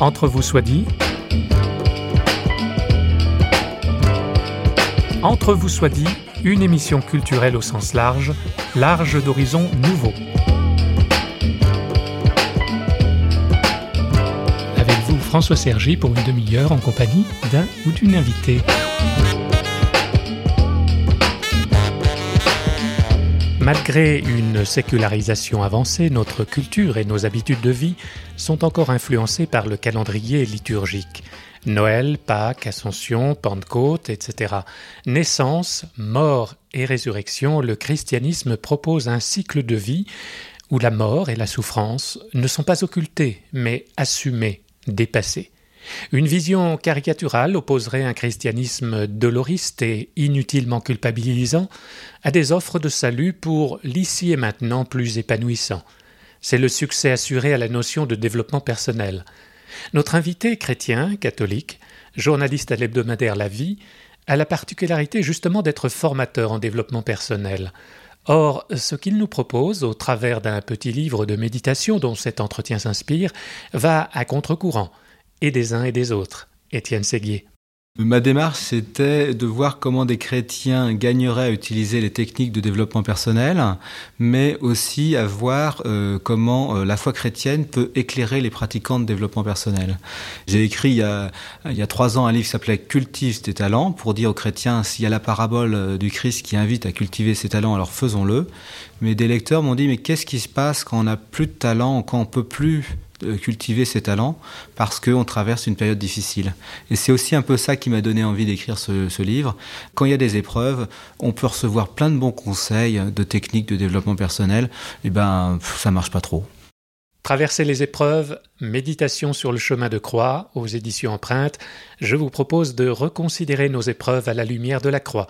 Entre vous soit dit. Entre vous soit dit, une émission culturelle au sens large, large d'horizons nouveaux. Avec vous, François Sergi, pour une demi-heure en compagnie d'un ou d'une invitée. Malgré une sécularisation avancée, notre culture et nos habitudes de vie sont encore influencées par le calendrier liturgique. Noël, Pâques, Ascension, Pentecôte, etc. Naissance, mort et résurrection, le christianisme propose un cycle de vie où la mort et la souffrance ne sont pas occultées, mais assumées, dépassées. Une vision caricaturale opposerait un christianisme doloriste et inutilement culpabilisant à des offres de salut pour l'ici et maintenant plus épanouissant. C'est le succès assuré à la notion de développement personnel. Notre invité chrétien, catholique, journaliste à l'hebdomadaire La Vie, a la particularité justement d'être formateur en développement personnel. Or, ce qu'il nous propose, au travers d'un petit livre de méditation dont cet entretien s'inspire, va à contre-courant et des uns et des autres. Étienne Séguier. Ma démarche, c'était de voir comment des chrétiens gagneraient à utiliser les techniques de développement personnel, mais aussi à voir euh, comment euh, la foi chrétienne peut éclairer les pratiquants de développement personnel. J'ai écrit il y, a, trois ans un livre qui s'appelait Cultive tes talents, pour dire aux chrétiens, s'il y a la parabole euh, du Christ qui invite à cultiver ses talents, alors faisons-le. Mais des lecteurs m'ont dit, mais qu'est-ce qui se passe quand on n'a plus de talent, quand on peut plus cultiver ses talents parce qu'on traverse une période difficile. Et c'est aussi un peu ça qui m'a donné envie d'écrire ce, livre. Quand il y a des épreuves, on peut recevoir plein de bons conseils, de techniques de développement personnel. Et eh ben, ça marche pas trop. Traverser les épreuves, méditation sur le chemin de croix aux éditions empreintes, je vous propose de reconsidérer nos épreuves à la lumière de la croix,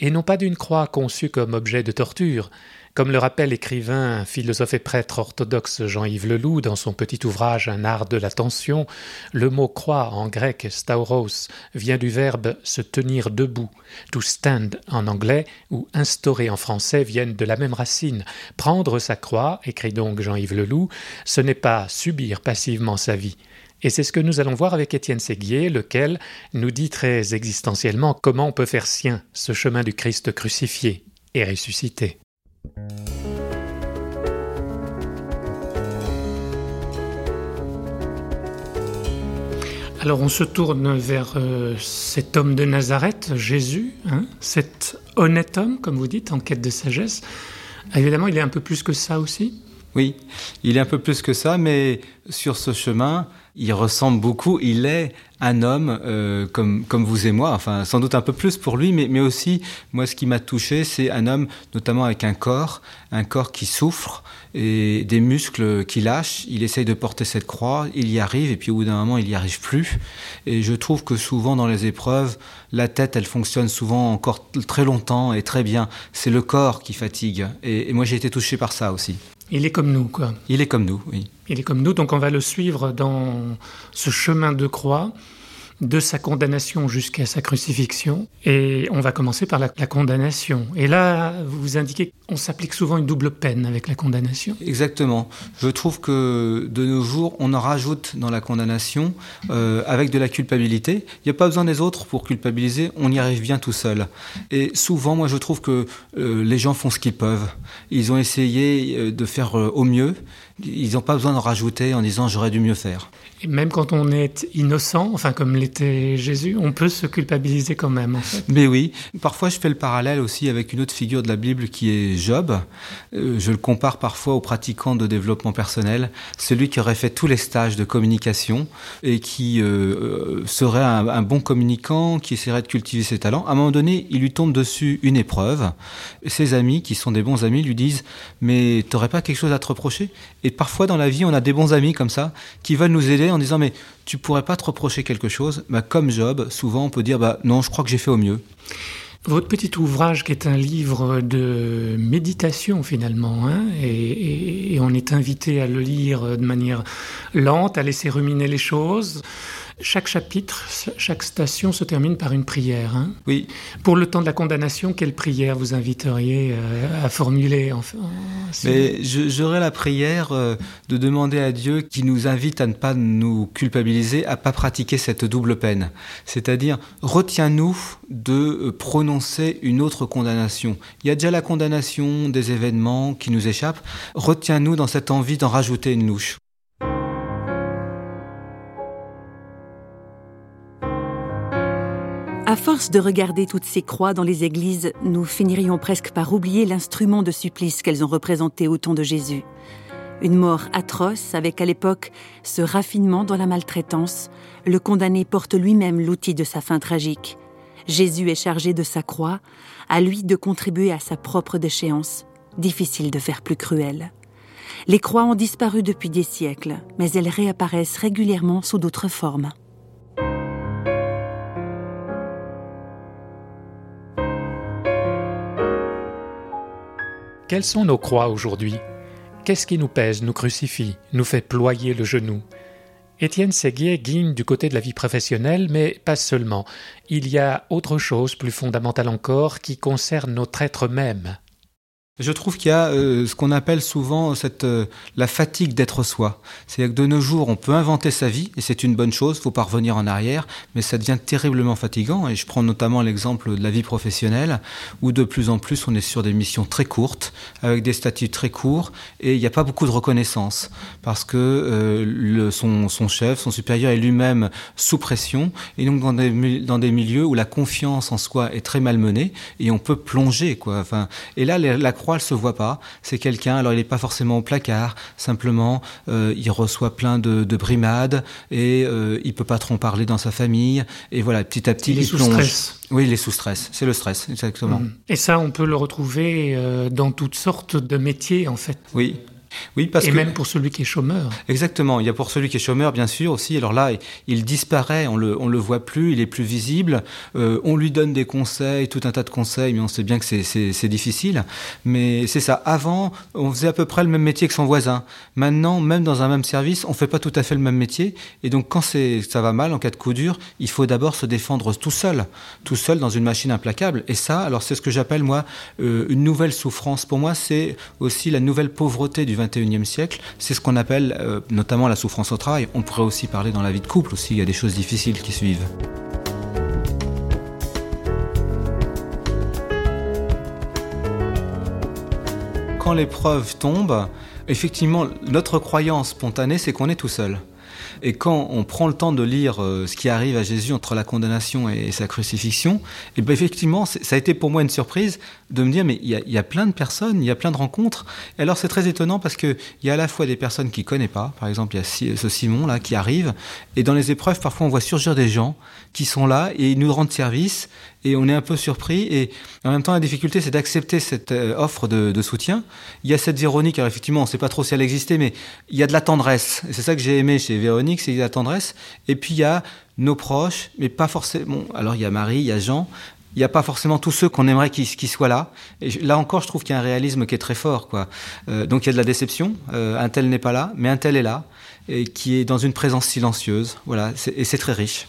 et non pas d'une croix conçue comme objet de torture, comme le rappelle l'écrivain, philosophe et prêtre orthodoxe Jean-Yves Leloup dans son petit ouvrage Un art de l'attention, le mot croix en grec stauros vient du verbe se tenir debout. To stand en anglais ou instaurer en français viennent de la même racine. Prendre sa croix, écrit donc Jean-Yves Leloup, ce n'est pas subir passivement sa vie. Et c'est ce que nous allons voir avec Étienne Séguier, lequel nous dit très existentiellement comment on peut faire sien ce chemin du Christ crucifié et ressuscité. Alors on se tourne vers euh, cet homme de Nazareth, Jésus, hein, cet honnête homme, comme vous dites, en quête de sagesse. Évidemment, il est un peu plus que ça aussi. Oui, il est un peu plus que ça, mais sur ce chemin, il ressemble beaucoup. Il est un homme euh, comme, comme vous et moi, enfin sans doute un peu plus pour lui, mais, mais aussi, moi ce qui m'a touché, c'est un homme notamment avec un corps, un corps qui souffre et des muscles qui lâchent. Il essaye de porter cette croix, il y arrive, et puis au bout d'un moment, il n'y arrive plus. Et je trouve que souvent dans les épreuves, la tête, elle fonctionne souvent encore très longtemps et très bien. C'est le corps qui fatigue. et moi j'ai été touché par ça aussi. Il est comme nous, quoi. Il est comme nous, oui. Il est comme nous, donc on va le suivre dans ce chemin de croix de sa condamnation jusqu'à sa crucifixion. Et on va commencer par la, condamnation. Et là, vous indiquez qu'on s'applique souvent une double peine avec la condamnation. Exactement. Je trouve que de nos jours, on en rajoute dans la condamnation euh, avec de la culpabilité. Il n'y a pas besoin des autres pour culpabiliser, on y arrive bien tout seul. Et souvent, moi, je trouve que euh, les gens font ce qu'ils peuvent. Ils ont essayé euh, de faire au mieux. Ils n'ont pas besoin de rajouter en disant j'aurais dû mieux faire. Et même quand on est innocent, enfin comme l'était Jésus, on peut se culpabiliser quand même. En fait. Mais oui, parfois je fais le parallèle aussi avec une autre figure de la Bible qui est Job. Euh, je le compare parfois au pratiquant de développement personnel, celui qui aurait fait tous les stages de communication et qui euh, euh, serait un, un, bon communicant, qui essaierait de cultiver ses talents. À un moment donné, il lui tombe dessus une épreuve. Ses amis, qui sont des bons amis, lui disent Mais t'aurais pas quelque chose à te reprocher? Et parfois dans la vie, on a des bons amis comme ça qui veulent nous aider en disant mais tu pourrais pas te reprocher quelque chose? Bah, comme Job, souvent on peut dire bah non, je crois que j'ai fait au mieux. Votre petit ouvrage, qui est un livre de méditation finalement, hein, et, on est invité à le lire de manière lente, à laisser ruminer les choses. Chaque chapitre, chaque station se termine par une prière. Hein. oui. Pour le temps de la condamnation, quelle prière vous inviteriez euh, à formuler enfin, Mais J'aurais la prière euh, de demander à Dieu qui nous invite à ne pas nous culpabiliser, à pas pratiquer cette double peine. C'est-à-dire, retiens-nous de euh, prononcer une autre condamnation. Il y a déjà la condamnation des événements qui nous échappent. Retiens-nous dans cette envie d'en rajouter une louche. À force de regarder toutes ces croix dans les églises, nous finirions presque par oublier l'instrument de supplice qu'elles ont représenté au temps de Jésus. Une mort atroce avec à l'époque ce raffinement dans la maltraitance, le condamné porte lui-même l'outil de sa fin tragique. Jésus est chargé de sa croix, à lui de contribuer à sa propre déchéance. Difficile de faire plus cruel. Les croix ont disparu depuis des siècles, mais elles réapparaissent régulièrement sous d'autres formes. Quelles sont nos croix aujourd'hui? Qu'est-ce qui nous pèse, nous crucifie, nous fait ployer le genou? Étienne Séguier guigne du côté de la vie professionnelle, mais pas seulement. Il y a autre chose plus fondamentale encore qui concerne notre être même. Je trouve qu'il y a euh, ce qu'on appelle souvent cette, euh, la fatigue d'être soi. C'est-à-dire que de nos jours, on peut inventer sa vie, et c'est une bonne chose, faut pas revenir en arrière, mais ça devient terriblement fatigant. Et je prends notamment l'exemple de la vie professionnelle, où de plus en plus on est sur des missions très courtes, avec des statuts très courts, et il n'y a pas beaucoup de reconnaissance, parce que euh, le, son, son, chef, son supérieur est lui-même sous pression, et donc dans des, dans des milieux où la confiance en soi est très malmenée, et on peut plonger. Quoi. Enfin, et là, la croix, elle se voit pas. C'est quelqu'un, alors il n'est pas forcément au placard, simplement euh, il reçoit plein de, brimades et euh, il peut pas trop en parler dans sa famille. Et voilà, petit à petit, il, est sous Stress. Oui, il est sous stress. C'est le stress, exactement. Mmh. Et ça, on peut le retrouver euh, dans toutes sortes de métiers, en fait. Oui, oui, parce et même pour celui qui est chômeur. Exactement. Il y a pour celui qui est chômeur, bien sûr, aussi. Alors là, il disparaît, on le, on le voit plus, il est plus visible. Euh, on lui donne des conseils, tout un tas de conseils, mais on sait bien que c'est difficile. Mais c'est ça. Avant, on faisait à peu près le même métier que son voisin. Maintenant, même dans un même service, on fait pas tout à fait le même métier. Et donc, quand ça va mal, en cas de coup dur, il faut d'abord se défendre tout seul, tout seul dans une machine implacable. Et ça, alors c'est ce que j'appelle moi euh, une nouvelle souffrance. Pour moi, c'est aussi la nouvelle pauvreté du 21e siècle, c'est ce qu'on appelle euh, notamment la souffrance au travail. On pourrait aussi parler dans la vie de couple aussi, il y a des choses difficiles qui suivent. Quand l'épreuve tombe, effectivement, notre croyance spontanée, c'est qu'on est tout seul. Et quand on prend le temps de lire euh, ce qui arrive à Jésus entre la condamnation et sa crucifixion, et ben effectivement, ça a été pour moi une surprise de me dire, mais il y, a, plein de personnes, il y a plein de rencontres. Et alors c'est très étonnant parce qu'il y a à la fois des personnes qui ne connaissent pas, par exemple, il y a ce Simon là qui arrive, et dans les épreuves, parfois on voit surgir des gens qui sont là et ils nous rendent service et on est un peu surpris. Et en même temps, la difficulté, c'est d'accepter cette euh, offre de, soutien. Il y a cette Véronique, alors effectivement, on ne sait pas trop si elle existait, mais il y a de la tendresse. Et c'est ça que j'ai aimé chez Véronique, c'est la tendresse. Et puis il y a nos proches, mais pas forcément. alors il y a Marie, il y a Jean, il n'y a pas forcément tous ceux qu'on aimerait qu'ils soient là. Et là encore, je trouve qu'il y a un réalisme qui est très fort. Quoi. Euh, donc il y a de la déception. Euh, un tel n'est pas là, mais un tel est là, et qui est dans une présence silencieuse. Voilà, et c'est très riche.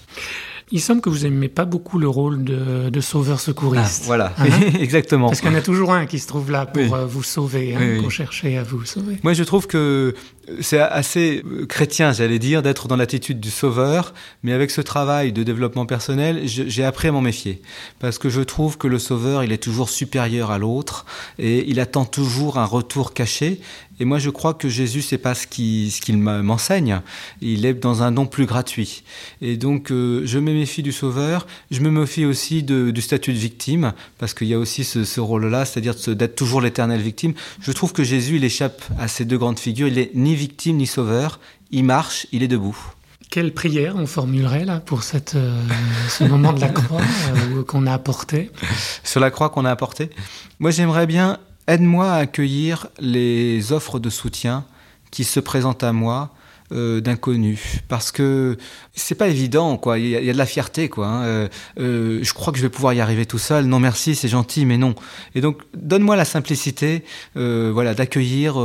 Il semble que vous n'aimez pas beaucoup le rôle de, sauveur secouriste. Ah, voilà, hein exactement. Parce qu'il y en a toujours un qui se trouve là pour euh, vous sauver, hein, pour chercher à vous sauver. Moi, je trouve que c'est assez euh, chrétien, j'allais dire, d'être dans l'attitude du sauveur, mais avec ce travail de développement personnel, j'ai appris à m'en méfier. Parce que je trouve que le sauveur, il est toujours supérieur à l'autre, et il attend toujours un retour caché, et moi, je crois que Jésus, c'est pas ce qu'il m'enseigne. Il est dans un don plus gratuit. Et donc, euh, je me méfie du Sauveur. Je me méfie aussi du statut de victime, parce qu'il y a aussi ce, ce rôle-là, c'est-à-dire d'être toujours l'éternelle victime. Je trouve que Jésus, il échappe à ces deux grandes figures. Il est ni victime ni sauveur. Il marche, il est debout. Quelle prière on formulerait là pour cette, euh, ce moment de la croix euh, qu'on a apporté? Sur la croix qu'on a apporté Moi, j'aimerais bien Aide-moi à accueillir les offres de soutien qui se présentent à moi euh, d'inconnu. Parce que c'est pas évident quoi. Il y, a, de la fierté quoi hein. euh, euh, je crois que je vais pouvoir y arriver tout seul. Non merci c'est gentil mais non. Et donc donne-moi la simplicité voilà d'accueillir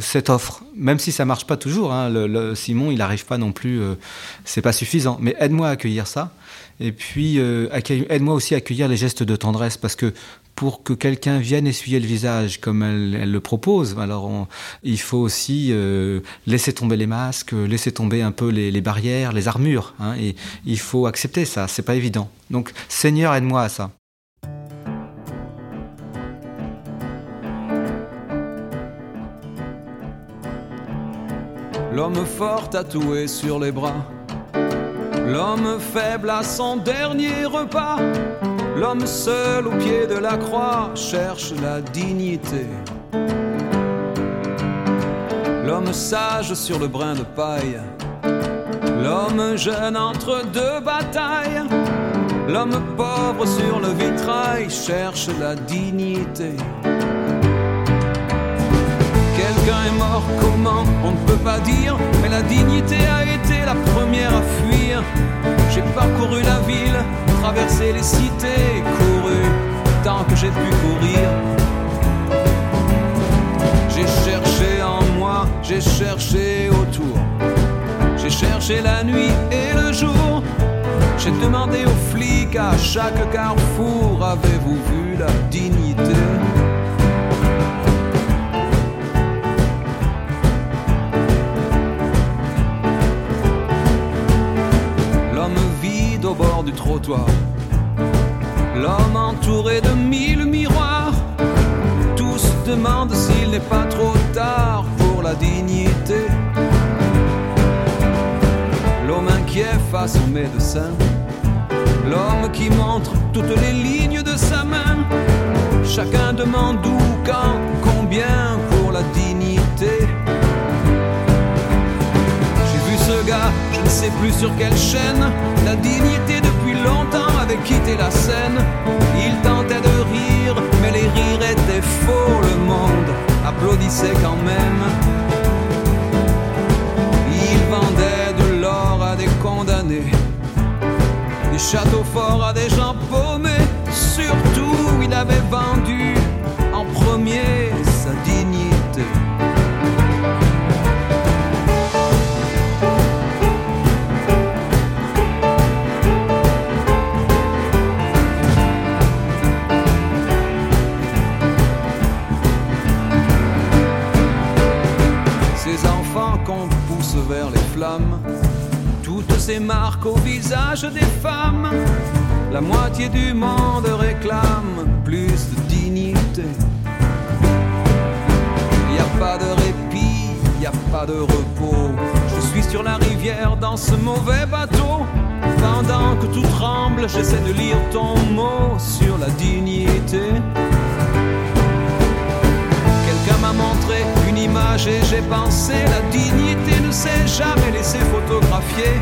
cette offre. Même si ça marche pas toujours hein. le, Simon il n'arrive pas non plus c'est pas suffisant. Mais aide-moi à accueillir ça. Et puis, aide-moi aussi à accueillir les gestes de tendresse, parce que pour que quelqu'un vienne essuyer le visage comme elle, le propose. Alors il faut aussi euh, laisser tomber les masques, laisser tomber un peu les, barrières, les armures. Hein, et il faut accepter ça, c'est pas évident. Donc Seigneur, aide-moi à ça. L'homme fort tatoué sur les bras, l'homme faible à son dernier repas L'homme seul au pied de la croix cherche la dignité. L'homme sage sur le brin de paille. L'homme jeune entre deux batailles. L'homme pauvre sur le vitrail cherche la dignité. Quelqu'un est mort, comment On ne peut pas dire, mais la dignité a été la première à fuir. J'ai parcouru la ville, traversé les cités, couru tant que j'ai pu courir. J'ai cherché en moi, j'ai cherché autour. J'ai cherché la nuit et le jour. J'ai demandé aux flics à chaque carrefour, avez-vous vu la dignité? L'homme entouré de mille miroirs, tous demandent s'il n'est pas trop tard pour la dignité. L'homme inquiet face au médecin, l'homme qui montre toutes les lignes de sa main. Chacun demande où, quand, combien pour la dignité. je ne sais plus sur quelle chaîne. La dignité depuis longtemps avait quitté la scène. Il tentait de rire, mais les rires étaient faux. Le monde applaudissait quand même. Il vendait de l'or à des condamnés, des châteaux forts à des gens paumés. Surtout, il avait vendu moitié du monde réclame plus de dignité. N'y a pas de répit, n'y a pas de repos. Je suis sur la rivière dans ce mauvais bateau. Pendant que tout tremble, j'essaie de lire ton mot sur la dignité m'a montré une image et j'ai pensé la dignité ne s'est jamais laissée photographier.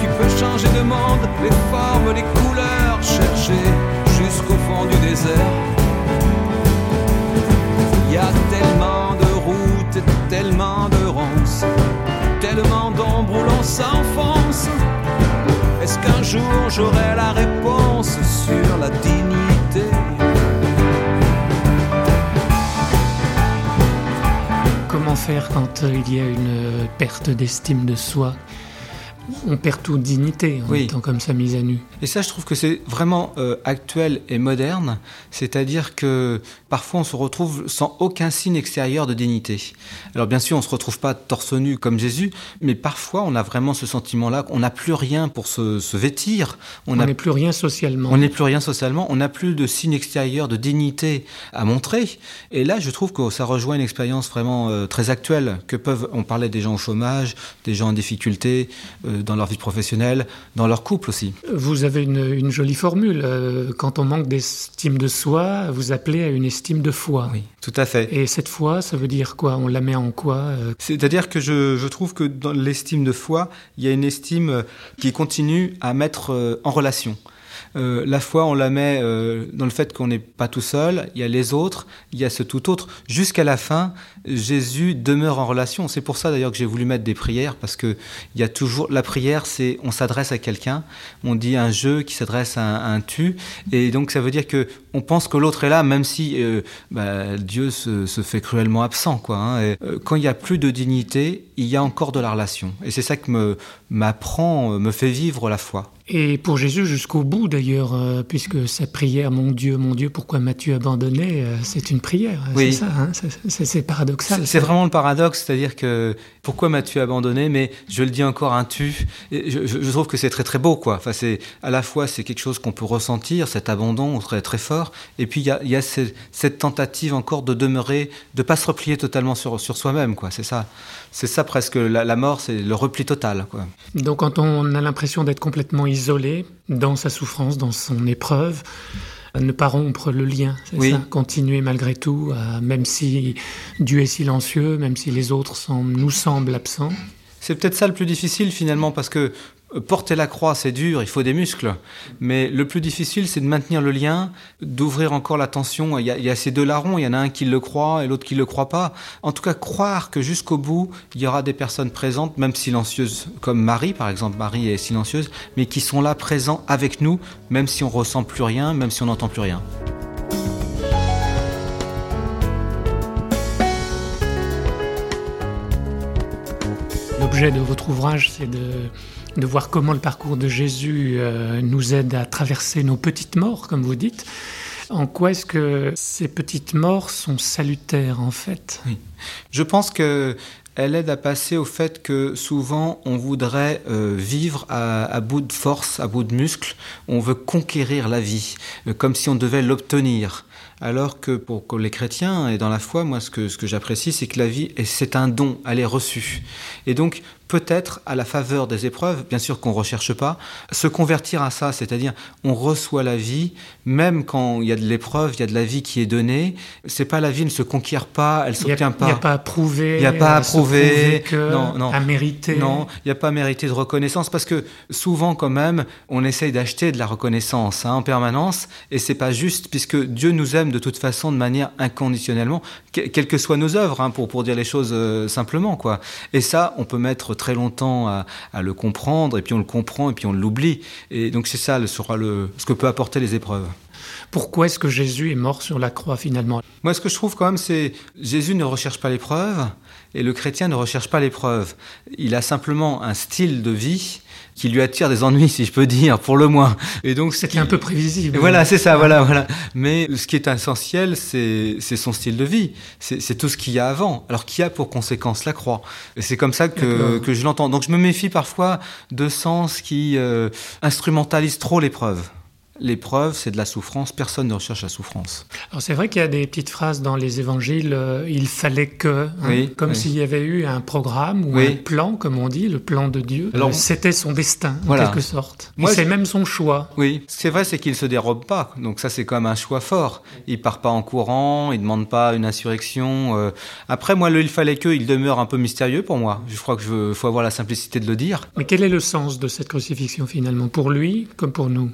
Tu peux changer de monde, les formes, les couleurs, chercher s'enfonce. Est-ce qu'un jour j'aurai la réponse sur la dignité? faire quand euh, il y a une euh, perte d'estime de soi? On perd toute dignité en étant comme ça mise à nu. Et ça, je trouve que c'est vraiment euh, actuel et moderne, c'est-à-dire que parfois on se retrouve sans aucun signe extérieur de dignité. Alors bien sûr, on se retrouve pas torse nu comme Jésus, mais parfois on a vraiment ce sentiment-là qu'on n'a plus rien pour se, vêtir. On n'est plus rien socialement. On n'est plus rien socialement. On n'a plus de signe extérieur de dignité à montrer. Et là, je trouve que ça rejoint une expérience vraiment euh, très actuelle que peuvent. On parlait des gens au chômage, des gens en difficulté. Euh, dans leur vie professionnelle, dans leur couple aussi. Vous avez une, jolie formule. Euh, quand on manque d'estime de soi, vous appelez à une estime de foi. Oui, tout à fait. Et cette foi, ça veut dire quoi? On la met en quoi euh? C'est-à-dire que je, je, trouve que dans l'estime de foi, il y a une estime qui continue à mettre euh, en relation. Euh, la foi, on la met euh, dans le fait qu'on n'est pas tout seul, il y a les autres, il y a ce tout autre. Jusqu'à la fin, Jésus demeure en relation. C'est pour ça d'ailleurs que j'ai voulu mettre des prières, parce que il y a toujours la prière, c'est on s'adresse à quelqu'un, on dit un jeu qui s'adresse à, un tu, et donc ça veut dire que on pense que l'autre est là, même si euh, bah, Dieu se, fait cruellement absent. Hein. quand il y a plus de dignité, il y a encore de la relation, et c'est ça que m'apprend, me fait vivre la foi. Et pour Jésus jusqu'au bout d'ailleurs, euh, puisque sa prière, mon Dieu, mon Dieu, pourquoi m'as-tu abandonné euh, C'est une prière, c'est ça, hein, c'est paradoxal. C'est vraiment le paradoxe, c'est-à-dire que pourquoi m'as-tu abandonné Mais je le dis encore un tu. Je, je, trouve que c'est très très beau, quoi. Enfin, c'est à la fois c'est quelque chose qu'on peut ressentir, cet abandon très très fort, et puis il y a, y a cette, cette, tentative encore de demeurer, de pas se replier totalement sur, sur soi-même, quoi. C'est ça, c'est ça presque la, la mort, c'est le repli total, quoi. Donc quand on a l'impression d'être complètement isolé dans sa souffrance, dans son épreuve, ne pas rompre le lien, c'est ça Continuer malgré tout, même si Dieu est silencieux, même si les autres nous semblent absents. C'est peut-être ça le plus difficile finalement, parce que Porter la croix, c'est dur, il faut des muscles. Mais le plus difficile, c'est de maintenir le lien, d'ouvrir encore l'attention. Il, y, a, ces deux larrons, il y en a un qui le croit et l'autre qui ne le croit pas. En tout cas, croire que jusqu'au bout, il y aura des personnes présentes, même silencieuses, comme Marie, par exemple. Marie est silencieuse, mais qui sont là, présents avec nous, même si on ressent plus rien, même si on n'entend plus rien. L'objet de votre ouvrage, c'est de de voir comment le parcours de Jésus euh, nous aide à traverser nos petites morts, comme vous dites. En quoi est-ce que ces petites morts sont salutaires en fait? Je pense que elle aide à passer au fait que souvent on voudrait euh, vivre à, bout de force, à bout de muscles, on veut conquérir la vie, euh, comme si on devait l'obtenir. Alors que pour les chrétiens et dans la foi, moi ce que, j'apprécie, c'est que la vie, c'est un don, elle est reçue. Et donc peut-être à la faveur des épreuves, bien sûr qu'on ne recherche pas, se convertir à ça, c'est-à-dire on reçoit la vie, même quand il y a de l'épreuve, il y a de la vie qui est donnée, c'est pas la vie ne se conquiert pas, elle s'obtient pas. Il n'y a pas à prouver. Il n'y a pas à prouver. non, non. À mériter. Non, il n'y a pas à mériter de reconnaissance parce que souvent quand même, on essaye d'acheter de la reconnaissance hein, en permanence et c'est pas juste puisque Dieu nous aime de toute façon de manière inconditionnellement, quelles que soient nos œuvres, hein, pour, pour dire les choses euh, simplement quoi. Et ça, on peut mettre très longtemps à, le comprendre, et puis on le comprend, et puis on l'oublie. Et donc c'est ça le, sera le, ce que peut apporter les épreuves. Pourquoi est-ce que Jésus est mort sur la croix finalement? Moi, ce que je trouve quand même, c'est Jésus ne recherche pas l'épreuve et le chrétien ne recherche pas l'épreuve. Il a simplement un style de vie qui lui attire des ennuis, si je peux dire, pour le moins. Et donc, c'est un peu prévisible. Voilà, c'est ça, voilà, voilà. Mais ce qui est essentiel, c'est son style de vie. C'est tout ce qu'il y a avant. Alors, qui a pour conséquence la croix? Et c'est comme ça que, que je l'entends. Donc, je me méfie parfois de sens qui euh, instrumentalise trop l'épreuve. L'épreuve, c'est de la souffrance. Personne ne recherche la souffrance. Alors c'est vrai qu'il y a des petites phrases dans les évangiles. Euh, il fallait que, hein, comme s'il y avait eu un programme ou un plan, comme on dit, le plan de Dieu. Alors, c'était son destin en quelque sorte. C'est même son choix. Oui, c'est vrai, c'est qu'il se dérobe pas. Donc ça, c'est quand même un choix fort. Il part pas en courant, il demande pas une insurrection. Euh. Après, moi, le il fallait que, il demeure un peu mystérieux pour moi. Je crois que je faut avoir la simplicité de le dire. Mais quel est le sens de cette crucifixion finalement? Pour lui comme pour nous?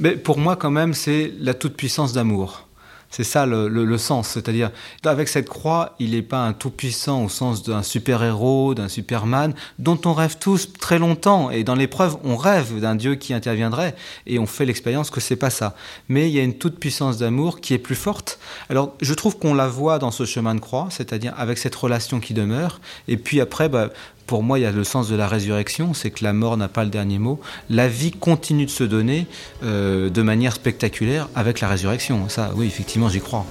Mais pour moi, quand même, c'est la toute-puissance d'amour. C'est ça le, sens, c'est-à-dire avec cette croix, il n'est pas un tout-puissant au sens d'un super-héros, d'un Superman, dont on rêve tous très longtemps. Et dans l'épreuve, on rêve d'un Dieu qui interviendrait, et on fait l'expérience que c'est pas ça. Mais il y a une toute-puissance d'amour qui est plus forte. Alors, je trouve qu'on la voit dans ce chemin de croix, c'est-à-dire avec cette relation qui demeure. Et puis après, bah, pour moi, il y a le sens de la résurrection, c'est que la mort n'a pas le dernier mot. La vie continue de se donner euh, de manière spectaculaire avec la résurrection. Ça, oui, effectivement, j'y crois.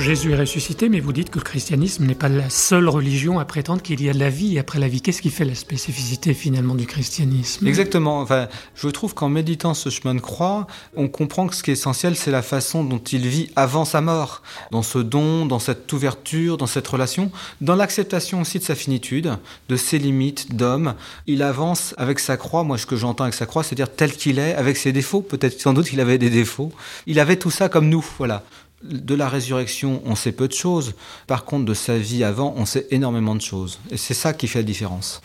Jésus est ressuscité, mais vous dites que le christianisme n'est pas la seule religion à prétendre qu'il y a de la vie après la vie. Qu'est-ce qui fait la spécificité finalement du christianisme? Exactement. Enfin, je trouve qu'en méditant ce chemin de croix, on comprend que ce qui est essentiel, c'est la façon dont il vit avant sa mort, dans ce don, dans cette ouverture, dans cette relation, dans l'acceptation aussi de sa finitude, de ses limites d'homme. Il avance avec sa croix. Moi, ce que j'entends avec sa croix, c'est dire tel qu'il est, avec ses défauts. Peut-être sans doute qu'il avait des défauts. Il avait tout ça comme nous. Voilà de la résurrection, on sait peu de choses. Par contre, de sa vie avant, on sait énormément de choses. Et c'est ça qui fait la différence.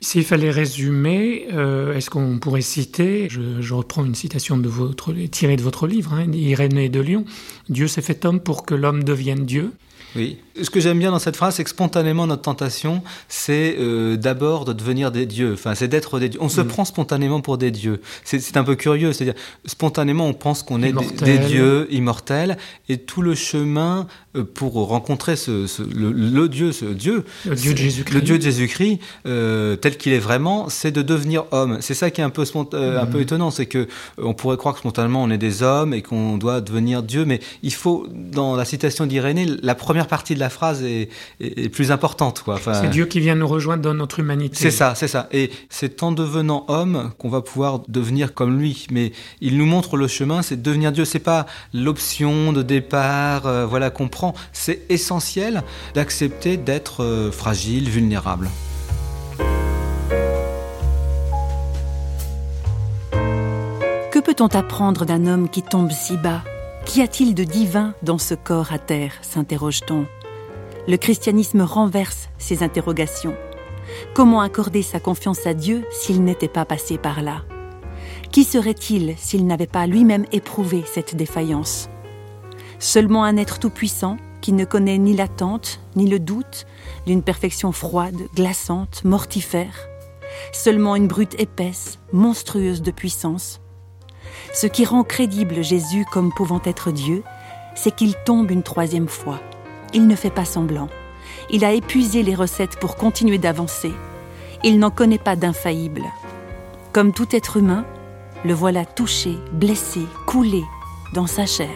S'il fallait résumer, euh, est-ce qu'on pourrait citer, je, reprends une citation de votre, tirée de votre livre, hein, Irénée de Lyon, Dieu s'est fait homme pour que l'homme devienne Dieu. Oui. Ce que j'aime bien dans cette phrase, c'est que spontanément, notre tentation, c'est euh, d'abord de devenir des dieux. Enfin, c'est d'être des dieux. On se mm. prend spontanément pour des dieux. C'est un peu curieux. C'est-à-dire, spontanément, on pense qu'on est des, dieux immortels. Et tout le chemin euh, pour rencontrer ce, le, Dieu, ce Dieu, le Dieu de Jésus-Christ, euh, tel qu'il est vraiment, c'est de devenir homme. C'est ça qui est un peu, un peu mm. étonnant. C'est que on pourrait croire que spontanément, on est des hommes et qu'on doit devenir Dieu. Mais il faut, dans la citation d'Irénée, la première partie de la phrase est, plus importante. Enfin, c'est Dieu qui vient nous rejoindre dans notre humanité. C'est ça, c'est ça. Et c'est en devenant homme qu'on va pouvoir devenir comme lui. Mais il nous montre le chemin, c'est devenir Dieu. C'est pas l'option de départ, euh, voilà qu'on prend. C'est essentiel d'accepter d'être euh, fragile, vulnérable. Que peut-on apprendre d'un homme qui tombe si bas? Qu'y a-t-il de divin dans ce corps à terre? s'interroge-t-on. Le christianisme renverse ces interrogations. Comment accorder sa confiance à Dieu s'il n'était pas passé par là? Qui serait-il s'il n'avait pas lui-même éprouvé cette défaillance? Seulement un être tout-puissant qui ne connaît ni l'attente ni le doute d'une perfection froide, glaçante, mortifère. Seulement une brute épaisse, monstrueuse de puissance, ce qui rend crédible Jésus comme pouvant être Dieu, c'est qu'il tombe une troisième fois. Il ne fait pas semblant. Il a épuisé les recettes pour continuer d'avancer. Il n'en connaît pas d'infaillible. Comme tout être humain, le voilà touché, blessé, coulé dans sa chair.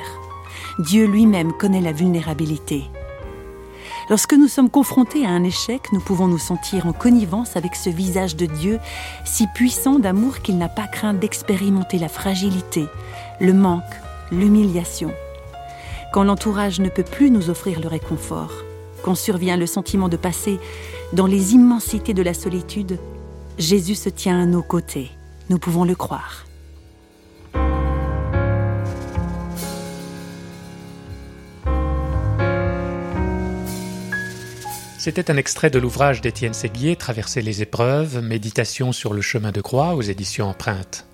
Dieu lui-même connaît la vulnérabilité. Lorsque nous sommes confrontés à un échec, nous pouvons nous sentir en connivence avec ce visage de Dieu si puissant d'amour qu'il n'a pas craint d'expérimenter la fragilité, le manque, l'humiliation. Quand l'entourage ne peut plus nous offrir le réconfort, quand survient le sentiment de passer dans les immensités de la solitude, Jésus se tient à nos côtés. Nous pouvons le croire. C'était un extrait de l'ouvrage d'Étienne Séguier, Traverser les épreuves, méditation sur le chemin de croix aux éditions Empreinte.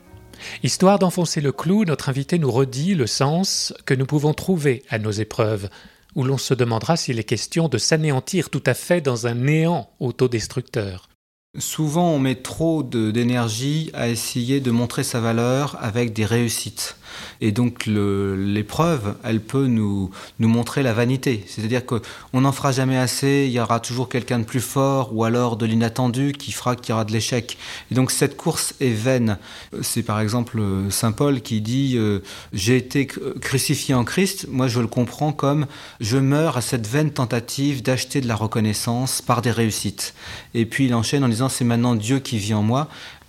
Histoire d'enfoncer le clou, notre invité nous redit le sens que nous pouvons trouver à nos épreuves, où l'on se demandera s'il est question de s'anéantir tout à fait dans un néant autodestructeur. Souvent, on met trop d'énergie à essayer de montrer sa valeur avec des réussites. Et donc l'épreuve, elle peut nous, nous montrer la vanité. C'est-à-dire qu'on n'en fera jamais assez, il y aura toujours quelqu'un de plus fort ou alors de l'inattendu qui fera qu'il y aura de l'échec. Et donc cette course est vaine. C'est par exemple Saint Paul qui dit euh, J'ai été crucifié en Christ. Moi je le comprends comme je meurs à cette vaine tentative d'acheter de la reconnaissance par des réussites. Et puis il enchaîne en disant C'est maintenant Dieu qui vit en moi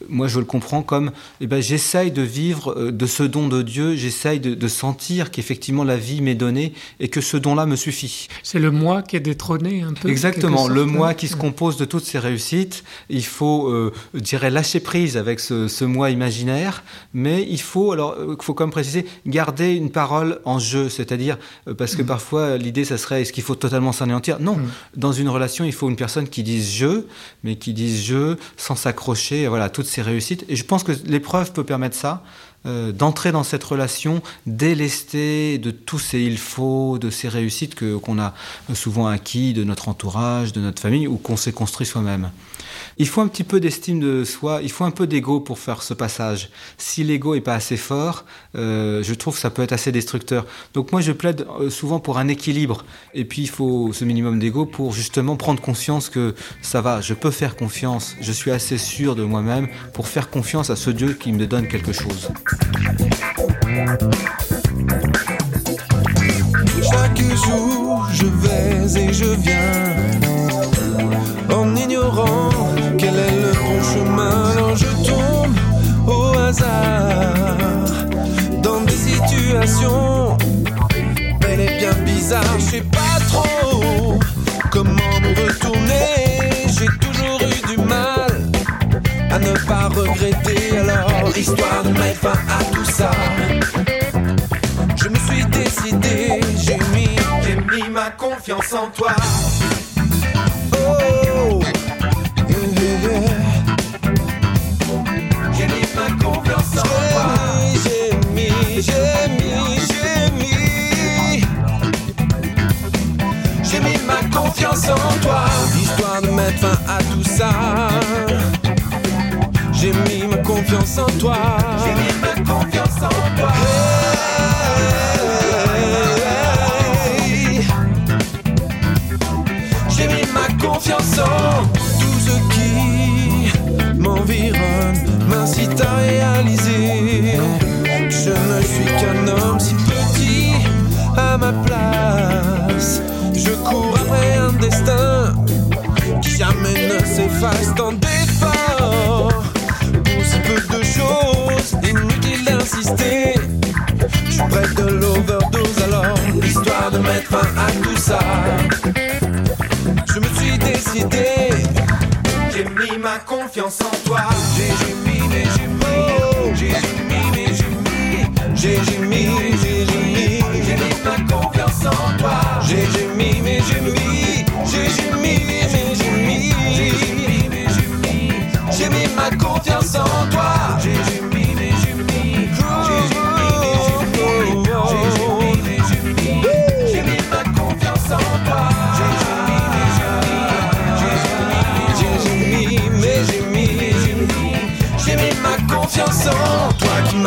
moi je le comprends comme eh ben, j'essaye de vivre euh, de ce don de Dieu, j'essaye de, sentir qu'effectivement la vie m'est donnée et que ce don-là me suffit. C'est le moi qui est détrôné un peu. Exactement, le moi qui se compose de toutes ces réussites. Il faut, euh, je dirais, lâcher prise avec ce, moi imaginaire, mais il faut, alors, il euh, faut comme préciser, garder une parole en jeu, c'est-à-dire, parce que mm. parfois l'idée, ça serait, est-ce qu'il faut totalement s'anéantir Non, mm. dans une relation, il faut une personne qui dise je, mais qui dise je sans s'accrocher, voilà, ces réussites. Et je pense que l'épreuve peut permettre ça, euh, d'entrer dans cette relation délestée de tous ces il faut, de ces réussites que, qu'on a souvent acquis de notre entourage, de notre famille, ou qu'on s'est construit soi-même. Il faut un petit peu d'estime de soi, il faut un peu d'ego pour faire ce passage. Si l'ego est pas assez fort, euh, je trouve que ça peut être assez destructeur. Donc moi je plaide euh, souvent pour un équilibre. Et puis il faut ce minimum d'ego pour justement prendre conscience que ça va, je peux faire confiance, je suis assez sûr de moi-même pour faire confiance à ce Dieu qui me donne quelque chose. Dans des situations elle est bien bizarre. Je sais pas trop comment me retourner. J'ai toujours eu du mal à ne pas regretter. Alors, histoire de mettre fin à tout ça, je me suis décidé. J'ai ma confiance en toi. Confiance en toi. Histoire de mettre fin à tout ça. J'ai mis ma confiance en toi. J'ai mis ma confiance en toi. J'ai mis ma confiance en tout ce qui m'environne, m'incite à réaliser. Je ne suis qu'un homme si petit à ma place. S'efface dans d'efforts. Pour si peu de choses, inutile d'insister. Je suis près de l'overdose alors, histoire de mettre fin à tout ça. Je me suis décidé, j'ai mis ma confiance en toi. J'ai mis, mais j'ai mis, j'ai mis, mais j'ai mis, j'ai mis, j'ai mis, j'ai mis ma confiance en toi. J'ai j'ai mis,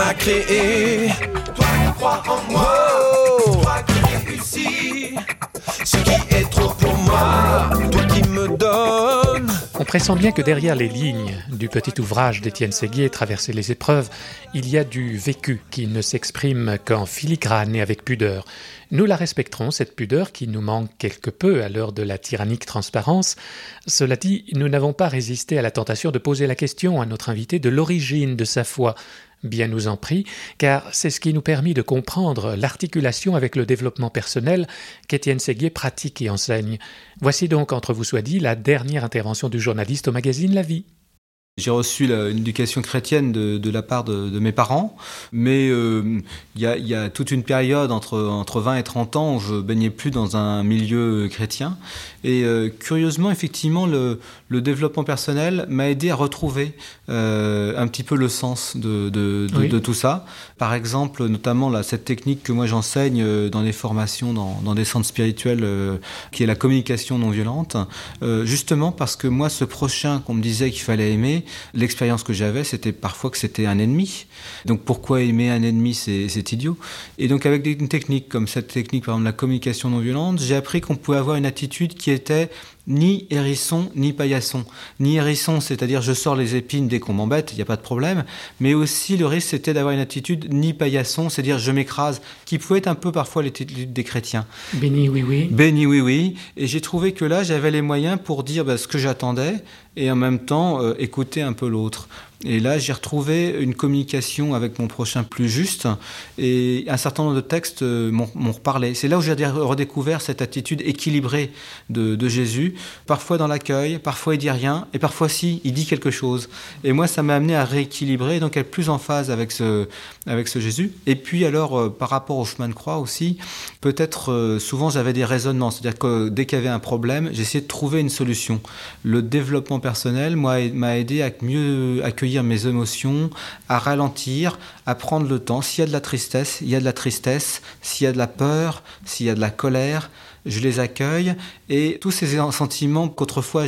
toi qui m'as créé. Toi qui crois en moi, toi qui réussis. Ce qui est trop pour moi, toi qui me donnes. On pressent bien que derrière les lignes du petit ouvrage d'Étienne Séguier, Traverser les épreuves, il y a du vécu qui ne s'exprime qu'en filigrane et avec pudeur. Nous la respecterons, cette pudeur qui nous manque quelque peu à l'heure de la tyrannique transparence. Cela dit, nous n'avons pas résisté à la tentation de poser la question à notre invité de l'origine de sa foi. Bien nous en prie, car c'est ce qui nous permet de comprendre l'articulation avec le développement personnel qu'Étienne Séguier pratique et enseigne. Voici donc, entre vous soit dit, la dernière intervention du journaliste au magazine La Vie. J'ai reçu la, une éducation chrétienne de, de la part de, de, mes parents, mais il euh, y, a, y, a, toute une période entre, entre 20 et 30 ans où je baignais plus dans un milieu chrétien. Et euh, curieusement, effectivement, le, le développement personnel m'a aidé à retrouver euh, un petit peu le sens de, de, oui. de, tout ça. Par exemple, notamment là, cette technique que moi j'enseigne dans les formations, dans, dans des centres spirituels, qui est la communication non violente, justement parce que moi, ce prochain qu'on me disait qu'il fallait aimer, l'expérience que j'avais, c'était parfois que c'était un ennemi. Donc pourquoi aimer un ennemi, c'est idiot. Et donc avec une technique comme cette technique, par exemple la communication non violente, j'ai appris qu'on pouvait avoir une attitude qui était ni hérisson ni paillasson. Ni hérisson, c'est-à-dire je sors les épines dès qu'on m'embête, il n'y a pas de problème, mais aussi le risque c'était d'avoir une attitude ni paillasson, c'est-à-dire je m'écrase, qui pouvait être un peu parfois l'attitude des chrétiens. Béni oui oui. Béni oui oui. Et j'ai trouvé que là j'avais les moyens pour dire bah, ce que j'attendais et en même temps euh, écouter un peu l'autre. Et là, j'ai retrouvé une communication avec mon prochain plus juste et un certain nombre de textes m'ont reparlé. C'est là où j'ai redécouvert cette attitude équilibrée de, Jésus. Parfois dans l'accueil, parfois il dit rien et parfois si, il dit quelque chose. Et moi, ça m'a amené à rééquilibrer, donc être plus en phase avec ce, avec ce Jésus. Et puis alors, euh, par rapport au chemin de croix aussi, peut-être euh, souvent j'avais des raisonnements. C'est-à-dire que dès qu'il y avait un problème, j'essayais de trouver une solution. Le développement personnel m'a aidé à mieux accueillir mes émotions, à ralentir, à prendre le temps. S'il y a de la tristesse, il y a de la tristesse. S'il y a de la peur, s'il y a de la colère, je les accueille et tous ces sentiments qu'autrefois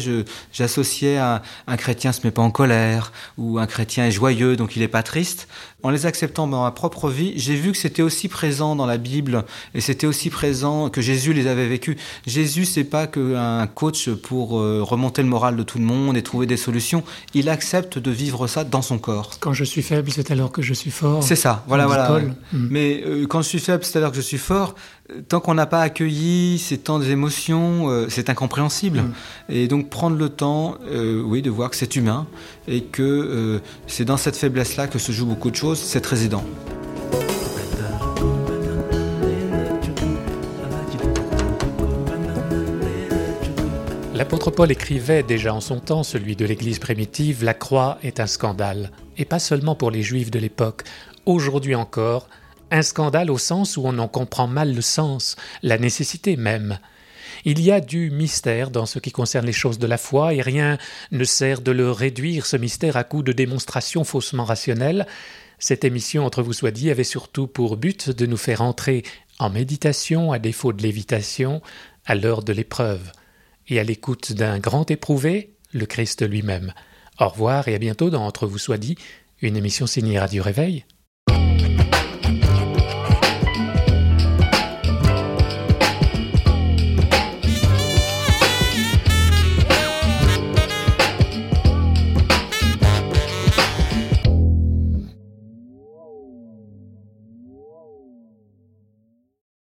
j'associais à un chrétien se met pas en colère ou un chrétien est joyeux donc il est pas triste en les acceptant dans ma propre vie j'ai vu que c'était aussi présent dans la Bible et c'était aussi présent que Jésus les avait vécus. Jésus c'est pas qu'un coach pour remonter le moral de tout le monde et trouver des solutions. Il accepte de vivre ça dans son corps. Quand je suis faible c'est alors que je suis fort c'est ça. Voilà voilà. Paul. mais euh, quand je suis faible c'est alors que je suis fort. Tant qu'on n'a pas accueilli ces temps d'émotions, euh, c'est incompréhensible. Mmh. Et donc prendre le temps, euh, oui, de voir que c'est humain et que euh, c'est dans cette faiblesse-là que se joue beaucoup de choses, c'est résident. L'apôtre Paul écrivait déjà en son temps, celui de l'Église primitive, la croix est un scandale. Et pas seulement pour les Juifs de l'époque. Aujourd'hui encore, un scandale au sens où on en comprend mal le sens, la nécessité même. Il y a du mystère dans ce qui concerne les choses de la foi, et rien ne sert de le réduire, ce mystère, à coup de démonstrations faussement rationnelles. Cette émission, entre vous soit dit, avait surtout pour but de nous faire entrer en méditation, à défaut de lévitation, à l'heure de l'épreuve, et à l'écoute d'un grand éprouvé, le Christ lui-même. Au revoir et à bientôt dans Entre vous soit dit, une émission signée Radio Réveil.